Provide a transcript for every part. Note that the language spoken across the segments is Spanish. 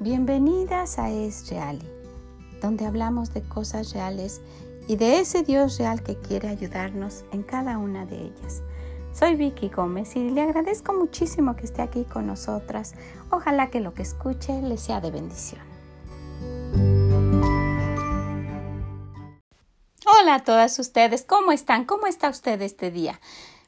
bienvenidas a Es Reali, donde hablamos de cosas reales y de ese Dios real que quiere ayudarnos en cada una de ellas. Soy Vicky Gómez y le agradezco muchísimo que esté aquí con nosotras. Ojalá que lo que escuche le sea de bendición. Hola a todas ustedes, ¿cómo están? ¿Cómo está usted este día?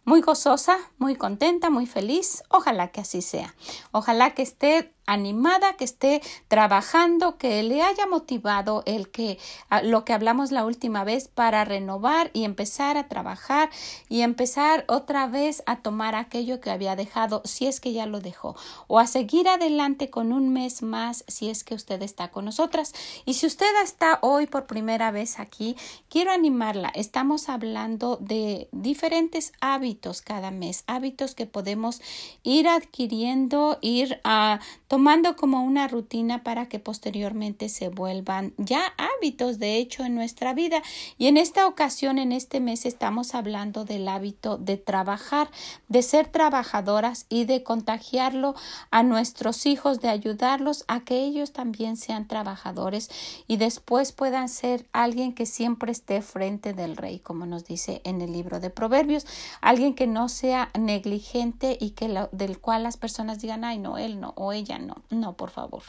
Muy gozosa, muy contenta, muy feliz. Ojalá que así sea. Ojalá que esté animada, que esté trabajando, que le haya motivado el que lo que hablamos la última vez para renovar y empezar a trabajar y empezar otra vez a tomar aquello que había dejado si es que ya lo dejó o a seguir adelante con un mes más si es que usted está con nosotras. Y si usted está hoy por primera vez aquí quiero animarla. Estamos hablando de diferentes hábitos cada mes hábitos que podemos ir adquiriendo ir a tomar tomando como una rutina para que posteriormente se vuelvan ya hábitos de hecho en nuestra vida. Y en esta ocasión, en este mes, estamos hablando del hábito de trabajar, de ser trabajadoras y de contagiarlo a nuestros hijos, de ayudarlos a que ellos también sean trabajadores y después puedan ser alguien que siempre esté frente del rey, como nos dice en el libro de Proverbios, alguien que no sea negligente y que del cual las personas digan, ay, no, él no, o ella no no, por favor.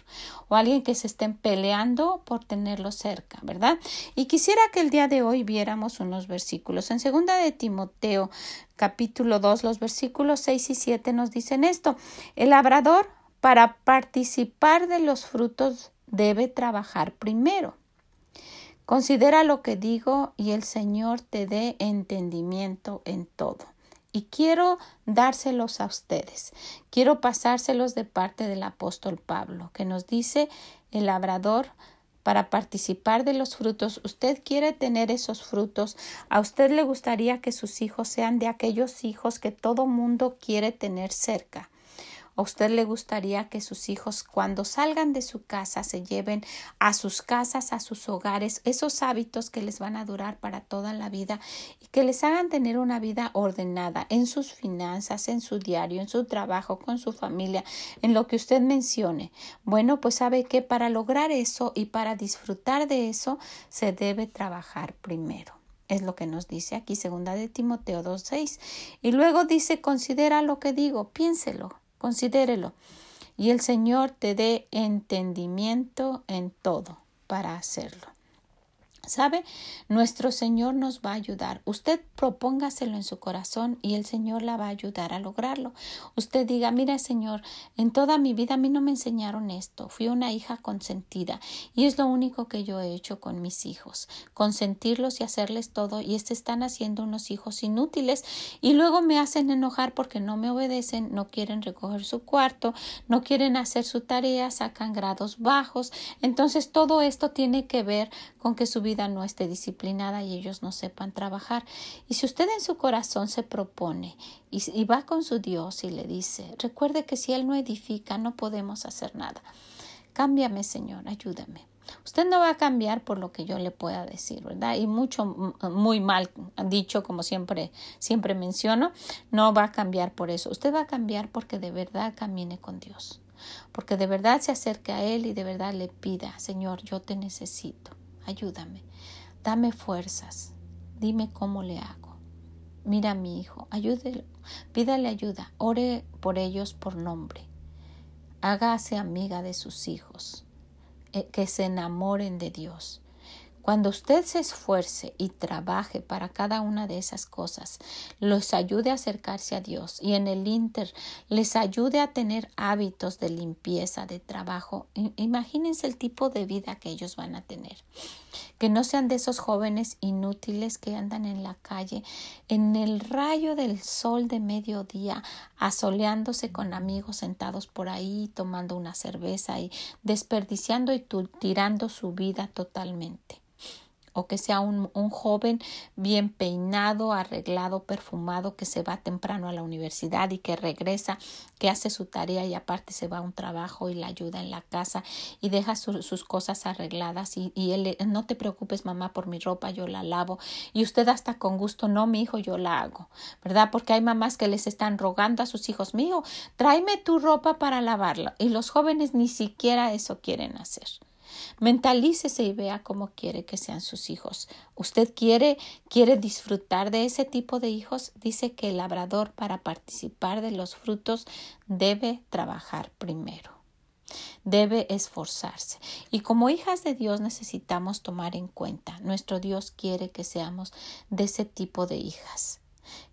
O alguien que se estén peleando por tenerlo cerca, ¿verdad? Y quisiera que el día de hoy viéramos unos versículos. En segunda de Timoteo, capítulo 2, los versículos 6 y 7 nos dicen esto. El labrador, para participar de los frutos, debe trabajar primero. Considera lo que digo y el Señor te dé entendimiento en todo y quiero dárselos a ustedes. Quiero pasárselos de parte del apóstol Pablo, que nos dice el labrador para participar de los frutos. Usted quiere tener esos frutos. A usted le gustaría que sus hijos sean de aquellos hijos que todo mundo quiere tener cerca. ¿A usted le gustaría que sus hijos cuando salgan de su casa se lleven a sus casas, a sus hogares, esos hábitos que les van a durar para toda la vida y que les hagan tener una vida ordenada en sus finanzas, en su diario, en su trabajo, con su familia, en lo que usted mencione? Bueno, pues sabe que para lograr eso y para disfrutar de eso se debe trabajar primero. Es lo que nos dice aquí segunda de Timoteo 2.6 y luego dice considera lo que digo piénselo Considérelo y el Señor te dé entendimiento en todo para hacerlo. ¿Sabe? Nuestro Señor nos va a ayudar. Usted propóngaselo en su corazón y el Señor la va a ayudar a lograrlo. Usted diga, mira Señor, en toda mi vida a mí no me enseñaron esto. Fui una hija consentida y es lo único que yo he hecho con mis hijos. Consentirlos y hacerles todo y se están haciendo unos hijos inútiles y luego me hacen enojar porque no me obedecen, no quieren recoger su cuarto, no quieren hacer su tarea, sacan grados bajos. Entonces todo esto tiene que ver con que su vida no esté disciplinada y ellos no sepan trabajar. Y si usted en su corazón se propone y, va con su Dios y le dice, recuerde que si Él no edifica no podemos hacer nada. Cámbiame, Señor, ayúdame. Usted no va a cambiar por lo que yo le pueda decir, ¿verdad? Y mucho, muy mal dicho, como siempre, siempre menciono, no va a cambiar por eso. Usted va a cambiar porque de verdad camine con Dios. Porque de verdad se acerque a Él y de verdad le pida, Señor, yo te necesito. Ayúdame. Dame fuerzas. Dime cómo le hago. Mira a mi hijo, ayúdelo, pídale ayuda, ore por ellos por nombre. Hágase amiga de sus hijos, eh, que se enamoren de Dios. Cuando usted se esfuerce y trabaje para cada una de esas cosas, los ayude a acercarse a Dios y en el Inter les ayude a tener hábitos de limpieza, de trabajo, imagínense el tipo de vida que ellos van a tener. Que no sean de esos jóvenes inútiles que andan en la calle en el rayo del sol de mediodía, asoleándose con amigos sentados por ahí, tomando una cerveza y desperdiciando y tirando su vida totalmente. O que sea un, un, joven bien peinado, arreglado, perfumado, que se va temprano a la universidad y que regresa, que hace su tarea y aparte se va a un trabajo y la ayuda en la casa y deja sus cosas arregladas y, y él no te preocupes mamá por mi ropa, yo la lavo y usted hasta con gusto, no mi hijo, yo la hago, ¿verdad? Porque hay mamás que les están rogando a sus hijos, mío, tráeme tu ropa para lavarla y los jóvenes ni siquiera eso quieren hacer. Mentalícese y vea cómo quiere que sean sus hijos. ¿Usted quiere, quiere disfrutar de ese tipo de hijos? Dice que el labrador para participar de los frutos debe trabajar primero. Debe esforzarse. Y como hijas de Dios necesitamos tomar en cuenta, nuestro Dios quiere que seamos de ese tipo de hijas,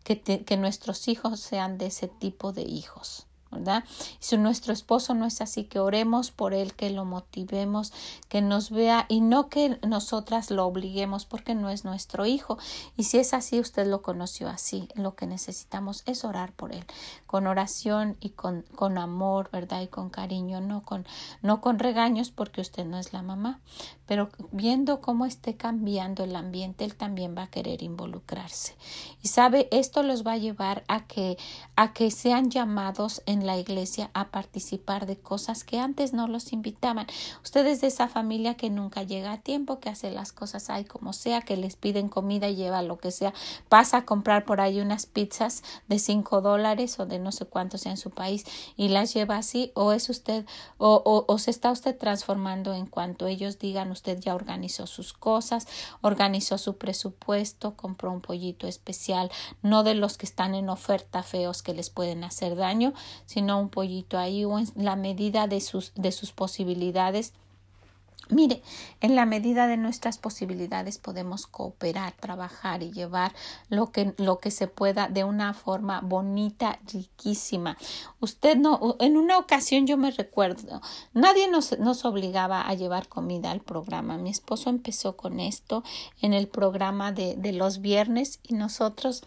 que, que nuestros hijos sean de ese tipo de hijos. ¿Verdad? Si nuestro esposo no es así, que oremos por él, que lo motivemos, que nos vea y no que nosotras lo obliguemos porque no es nuestro hijo. Y si es así, usted lo conoció así, lo que necesitamos es orar por él, con oración y con, con amor, ¿verdad? Y con cariño, no con, no con regaños porque usted no es la mamá, pero viendo cómo esté cambiando el ambiente, él también va a querer involucrarse. Y sabe, esto los va a llevar a que, a que sean llamados en la iglesia a participar de cosas que antes no los invitaban. Ustedes de esa familia que nunca llega a tiempo, que hace las cosas ahí como sea, que les piden comida y lleva lo que sea, pasa a comprar por ahí unas pizzas de cinco dólares o de no sé cuánto sea en su país y las lleva así, o es usted, o, o se está usted transformando en cuanto ellos digan usted ya organizó sus cosas, organizó su presupuesto, compró un pollito especial, no de los que están en oferta feos que les pueden hacer daño, sino un pollito ahí o en la medida de sus, de sus posibilidades Mire, en la medida de nuestras posibilidades podemos cooperar, trabajar y llevar lo que, lo que se pueda de una forma bonita, riquísima. Usted no, en una ocasión yo me recuerdo, nadie nos, nos obligaba a llevar comida al programa. Mi esposo empezó con esto en el programa de, de los viernes y nosotros,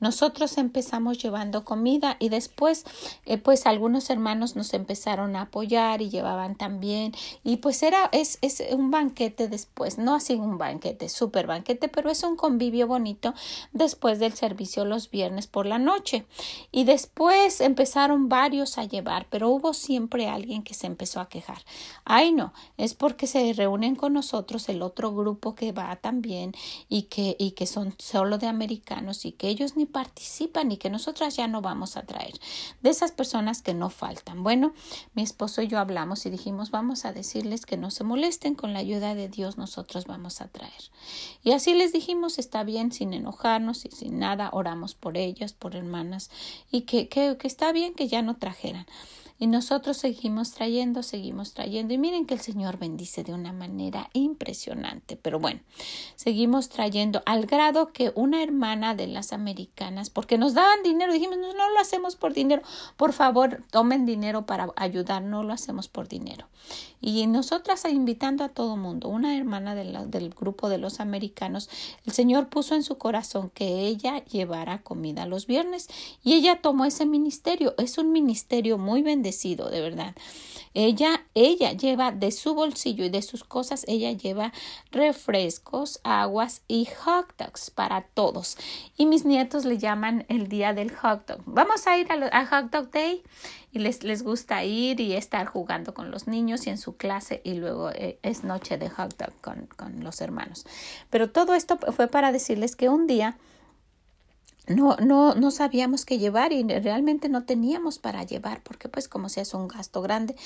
nosotros empezamos llevando comida y después, eh, pues algunos hermanos nos empezaron a apoyar y llevaban también y pues era, es, es un banquete después, no así un banquete, súper banquete, pero es un convivio bonito después del servicio los viernes por la noche. Y después empezaron varios a llevar, pero hubo siempre alguien que se empezó a quejar. Ay, no, es porque se reúnen con nosotros el otro grupo que va también y que, y que son solo de americanos y que ellos ni participan y que nosotras ya no vamos a traer. De esas personas que no faltan. Bueno, mi esposo y yo hablamos y dijimos, vamos a decirles que no se molesten con la ayuda de Dios nosotros vamos a traer. Y así les dijimos, está bien, sin enojarnos y sin nada, oramos por ellas, por hermanas, y que, que, que está bien que ya no trajeran. Y nosotros seguimos trayendo, seguimos trayendo. Y miren que el Señor bendice de una manera impresionante. Pero bueno, seguimos trayendo al grado que una hermana de las americanas, porque nos daban dinero, dijimos, no, no lo hacemos por dinero. Por favor, tomen dinero para ayudar, no lo hacemos por dinero. Y nosotras invitando a todo mundo, una hermana del grupo de los americanos, el Señor puso en su corazón que ella llevara comida los viernes y ella tomó ese ministerio. Es un ministerio muy bendecido, de verdad. Ella, ella lleva de su bolsillo y de sus cosas, ella lleva refrescos, aguas y hot dogs para todos. Y mis nietos le llaman el día del hot dog. Vamos a ir a, hot dog day y les, les gusta ir y estar jugando con los niños y en su clase y luego eh, es noche de hot dog con, con los hermanos. Pero todo esto fue para decirles que un día no, no, no sabíamos qué llevar y realmente no teníamos para llevar porque pues como se hace un gasto grande.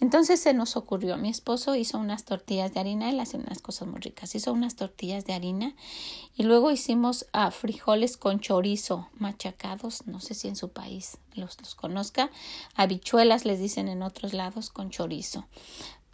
Entonces se nos ocurrió, mi esposo hizo unas tortillas de harina, él hace unas cosas muy ricas, hizo unas tortillas de harina y luego hicimos uh, frijoles con chorizo machacados, no sé si en su país los, los conozca, habichuelas les dicen en otros lados con chorizo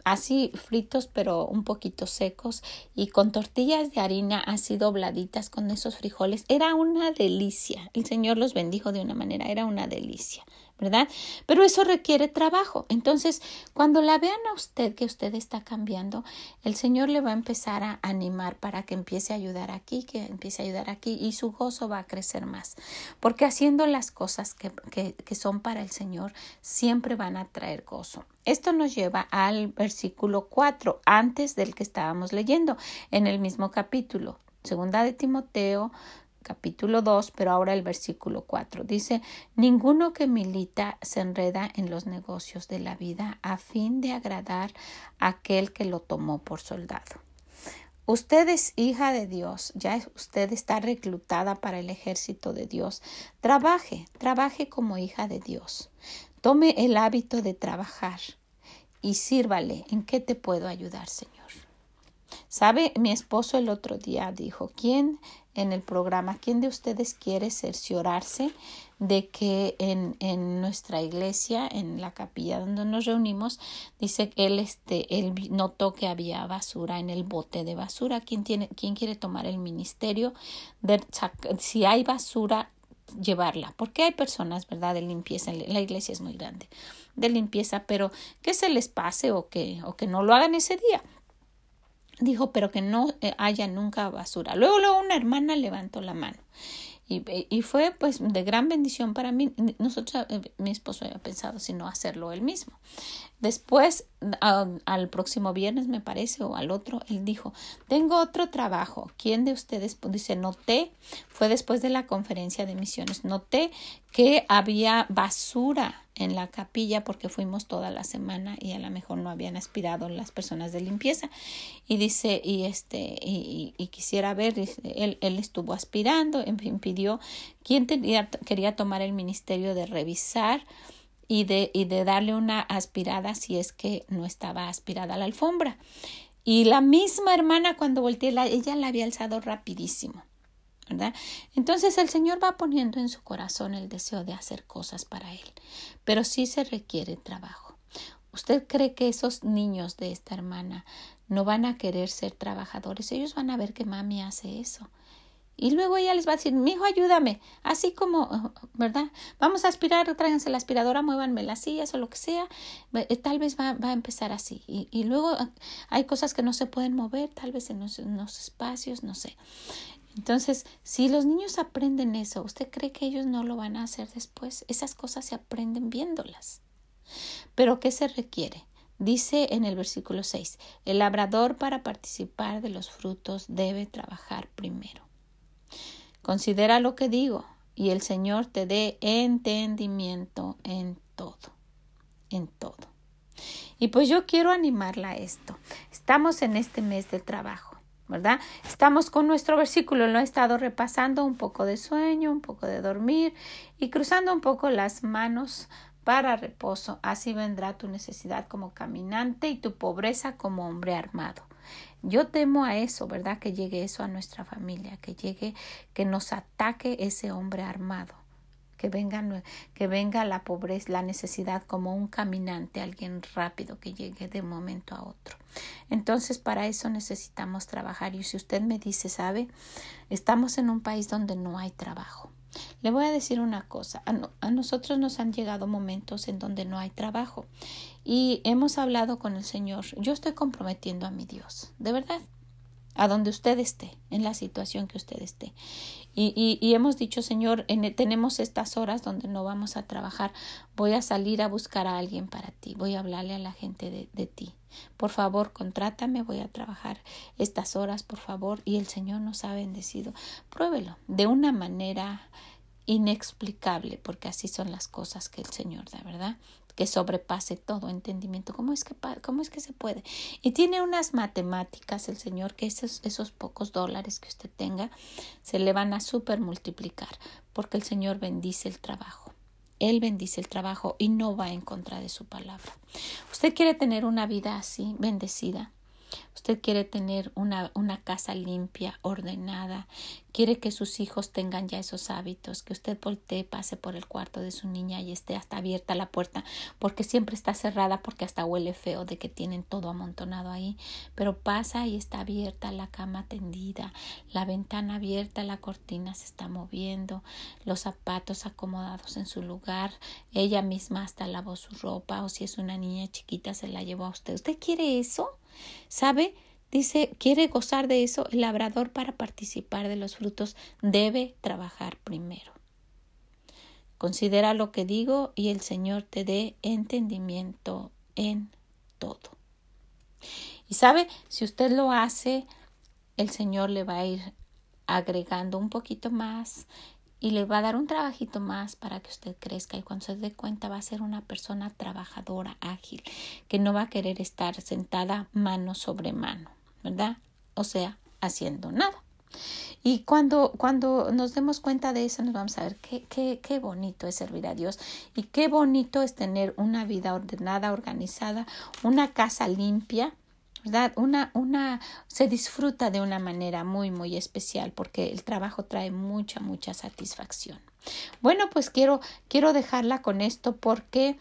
así fritos pero un poquito secos y con tortillas de harina así dobladitas con esos frijoles. Era una delicia. El Señor los bendijo de una manera, era una delicia. ¿Verdad? Pero eso requiere trabajo. Entonces, cuando la vean a usted que usted está cambiando, el Señor le va a empezar a animar para que empiece a ayudar aquí, que empiece a ayudar aquí y su gozo va a crecer más. Porque haciendo las cosas que, que, que son para el Señor, siempre van a traer gozo. Esto nos lleva al versículo 4, antes del que estábamos leyendo, en el mismo capítulo. Segunda de Timoteo capítulo 2, pero ahora el versículo 4. Dice, ninguno que milita se enreda en los negocios de la vida a fin de agradar a aquel que lo tomó por soldado. Usted es hija de Dios, ya usted está reclutada para el ejército de Dios. Trabaje, trabaje como hija de Dios. Tome el hábito de trabajar y sírvale. ¿En qué te puedo ayudar, Señor? ¿Sabe? Mi esposo el otro día dijo, ¿quién en el programa, quién de ustedes quiere cerciorarse de que en, en nuestra iglesia, en la capilla donde nos reunimos, dice que él, este, él notó que había basura en el bote de basura. ¿Quién, tiene, quién quiere tomar el ministerio? De, si hay basura, llevarla, porque hay personas, ¿verdad?, de limpieza, la iglesia es muy grande, de limpieza, pero que se les pase o que, o que no lo hagan ese día dijo, pero que no eh, haya nunca basura. Luego, luego una hermana levantó la mano. Y, y, fue pues de gran bendición para mí. Nosotros, eh, mi esposo había pensado si no hacerlo él mismo. Después, al próximo viernes, me parece, o al otro, él dijo, tengo otro trabajo. ¿Quién de ustedes? Dice, noté, fue después de la conferencia de misiones, noté que había basura en la capilla porque fuimos toda la semana y a lo mejor no habían aspirado las personas de limpieza. Y dice, y este, y, quisiera ver, él, estuvo aspirando, en fin, pidió, ¿quién quería tomar el ministerio de revisar? y de, y de darle una aspirada si es que no estaba aspirada la alfombra. Y la misma hermana cuando volteé, la, ella la había alzado rapidísimo. Entonces el Señor va poniendo en su corazón el deseo de hacer cosas para Él, pero sí se requiere trabajo. ¿Usted cree que esos niños de esta hermana no van a querer ser trabajadores? Ellos van a ver que mami hace eso. Y luego ella les va a decir, mi hijo, ayúdame, así como, ¿verdad? Vamos a aspirar, tráiganse la aspiradora, muévanme las sillas o lo que sea. Eh, tal vez va, va a empezar así. Y, y, luego ah, hay cosas que no se pueden mover, tal vez en los, en los espacios, no sé. Entonces, si los niños aprenden eso, ¿usted cree que ellos no lo van a hacer después? Esas cosas se aprenden viéndolas. Pero ¿qué se requiere? Dice en el versículo 6, el labrador para participar de los frutos debe trabajar primero. Considera lo que digo y el Señor te dé entendimiento en todo, en todo. Y pues yo quiero animarla a esto. Estamos en este mes del trabajo, ¿verdad? Estamos con nuestro versículo, lo he estado repasando, un poco de sueño, un poco de dormir y cruzando un poco las manos para reposo. Así vendrá tu necesidad como caminante y tu pobreza como hombre armado. Yo temo a eso, ¿verdad? Que llegue eso a nuestra familia, que llegue, que nos ataque ese hombre armado, que venga, que venga la pobreza, la necesidad como un caminante, alguien rápido que llegue de un momento a otro. Entonces, para eso necesitamos trabajar. Y si usted me dice, ¿sabe? Estamos en un país donde no hay trabajo. Le voy a decir una cosa, a, nosotros nos han llegado momentos en donde no hay trabajo y hemos hablado con el Señor. Yo estoy comprometiendo a mi Dios, de verdad, a donde usted esté, en la situación que usted esté. Y, y, hemos dicho, Señor, tenemos estas horas donde no vamos a trabajar, voy a salir a buscar a alguien para ti, voy a hablarle a la gente de, de ti. Por favor, contrátame, voy a trabajar estas horas, por favor. Y el Señor nos ha bendecido. Pruébelo de una manera inexplicable, porque así son las cosas que el Señor da, ¿verdad? Que sobrepase todo entendimiento. ¿Cómo es que, cómo es que se puede? Y tiene unas matemáticas el Señor que esos, esos pocos dólares que usted tenga se le van a super multiplicar, porque el Señor bendice el trabajo. Él bendice el trabajo y no va en contra de su palabra. ¿Usted quiere tener una vida así, bendecida? Usted quiere tener una, una, casa limpia, ordenada, quiere que sus hijos tengan ya esos hábitos, que usted voltee, pase por el cuarto de su niña y esté hasta abierta la puerta, porque siempre está cerrada, porque hasta huele feo de que tienen todo amontonado ahí, pero pasa y está abierta la cama tendida, la ventana abierta, la cortina se está moviendo, los zapatos acomodados en su lugar, ella misma hasta lavó su ropa, o si es una niña chiquita se la llevó a usted. ¿Usted quiere eso? ¿Sabe? Dice, quiere gozar de eso, el labrador para participar de los frutos debe trabajar primero. Considera lo que digo y el Señor te dé entendimiento en todo. Y sabe, si usted lo hace, el Señor le va a ir agregando un poquito más y le va a dar un trabajito más para que usted crezca y cuando se dé cuenta va a ser una persona trabajadora, ágil, que no va a querer estar sentada mano sobre mano, ¿verdad? O sea, haciendo nada. Y cuando, cuando nos demos cuenta de eso, nos vamos a ver qué, qué, qué bonito es servir a Dios y qué bonito es tener una vida ordenada, organizada, una casa limpia, ¿verdad? Una, una, se disfruta de una manera muy, muy especial porque el trabajo trae mucha, mucha satisfacción. Bueno, pues quiero, quiero dejarla con esto porque,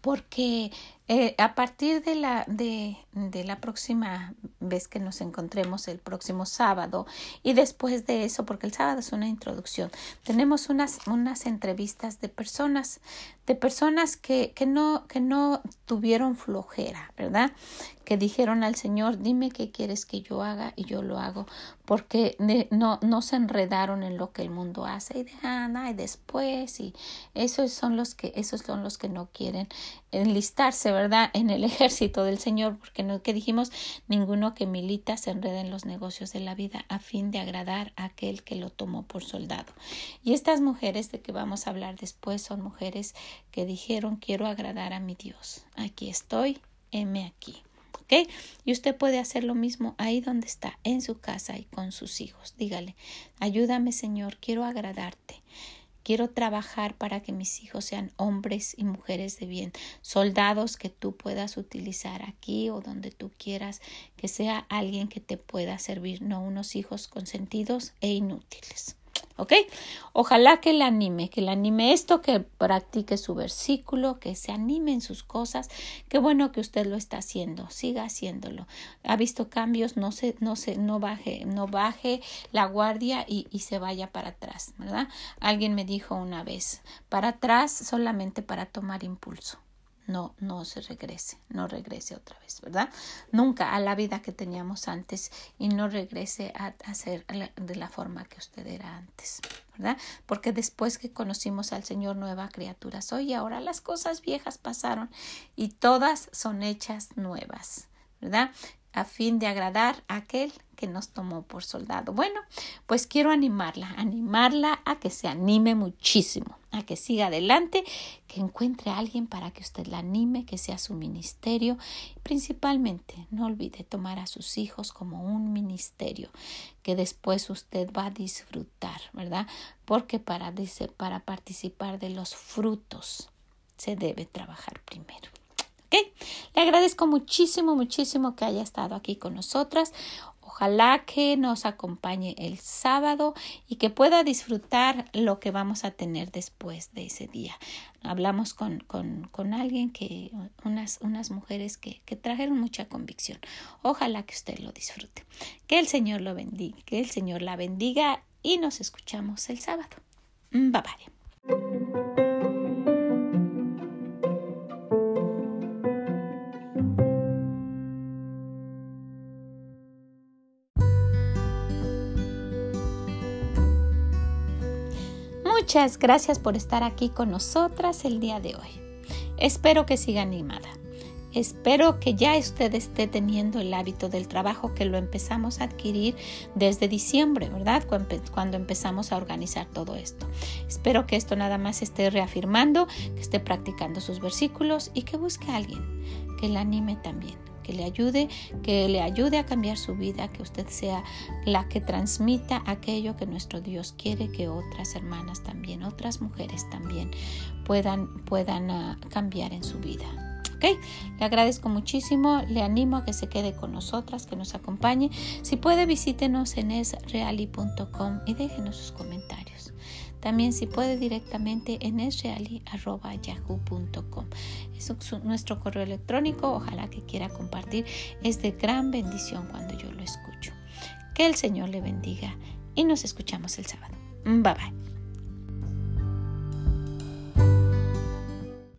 porque eh, a partir de la, de, de, la próxima vez que nos encontremos el próximo sábado y después de eso, porque el sábado es una introducción, tenemos unas, unas entrevistas de personas, de personas que, que, no, que no tuvieron flojera, ¿verdad? Que dijeron al Señor, dime qué quieres que yo haga y yo lo hago, porque no, no se enredaron en lo que el mundo hace y de ah, y después y esos son los que, esos son los que no quieren enlistarse, ¿verdad? En el ejército del Señor, porque no que dijimos, ninguno que milita se enreda en los negocios de la vida a fin de agradar a aquel que lo tomó por soldado. Y estas mujeres de que vamos a hablar después son mujeres que dijeron, quiero agradar a mi Dios. Aquí estoy, heme aquí. ¿Ok? Y usted puede hacer lo mismo ahí donde está, en su casa y con sus hijos. Dígale, ayúdame Señor, quiero agradarte. Quiero trabajar para que mis hijos sean hombres y mujeres de bien, soldados que tú puedas utilizar aquí o donde tú quieras, que sea alguien que te pueda servir, no unos hijos consentidos e inútiles. ¿Ok? Ojalá que le anime, que le anime esto, que practique su versículo, que se anime en sus cosas. Qué bueno que usted lo está haciendo, siga haciéndolo. Ha visto cambios, no se, no se, no baje, no baje la guardia y, y se vaya para atrás, ¿verdad? Alguien me dijo una vez, para atrás solamente para tomar impulso no, no se regrese, no regrese otra vez, ¿verdad? Nunca a la vida que teníamos antes y no regrese a, a ser de la forma que usted era antes, ¿verdad? Porque después que conocimos al Señor, nueva criatura soy ahora las cosas viejas pasaron y todas son hechas nuevas, ¿verdad? A fin de agradar a aquel que nos tomó por soldado. Bueno, pues quiero animarla, animarla a que se anime muchísimo, a que siga adelante, que encuentre a alguien para que usted la anime, que sea su ministerio. Principalmente, no olvide tomar a sus hijos como un ministerio que después usted va a disfrutar, ¿verdad? Porque para, para participar de los frutos se debe trabajar primero. Le agradezco muchísimo, muchísimo que haya estado aquí con nosotras. Ojalá que nos acompañe el sábado y que pueda disfrutar lo que vamos a tener después de ese día. Hablamos con, con, con alguien que, unas, unas mujeres que, que trajeron mucha convicción. Ojalá que usted lo disfrute. Que el Señor lo bendiga, que el Señor la bendiga y nos escuchamos el sábado. Bye bye. Muchas gracias por estar aquí con nosotras el día de hoy. Espero que siga animada. Espero que ya usted esté teniendo el hábito del trabajo que lo empezamos a adquirir desde diciembre, ¿verdad? Cuando empezamos a organizar todo esto. Espero que esto nada más esté reafirmando, que esté practicando sus versículos y que busque a alguien que la anime también que le ayude, que le ayude a cambiar su vida, que usted sea la que transmita aquello que nuestro Dios quiere que otras hermanas también, otras mujeres también puedan, puedan uh, cambiar en su vida. ¿ok? Le agradezco muchísimo, le animo a que se quede con nosotras, que nos acompañe. Si puede, visítenos en esreali.com y déjenos sus comentarios. También si puede directamente en esreali.yahoo.com. Es nuestro correo electrónico, ojalá que quiera compartir. Es de gran bendición cuando yo lo escucho. Que el Señor le bendiga y nos escuchamos el sábado. Bye bye.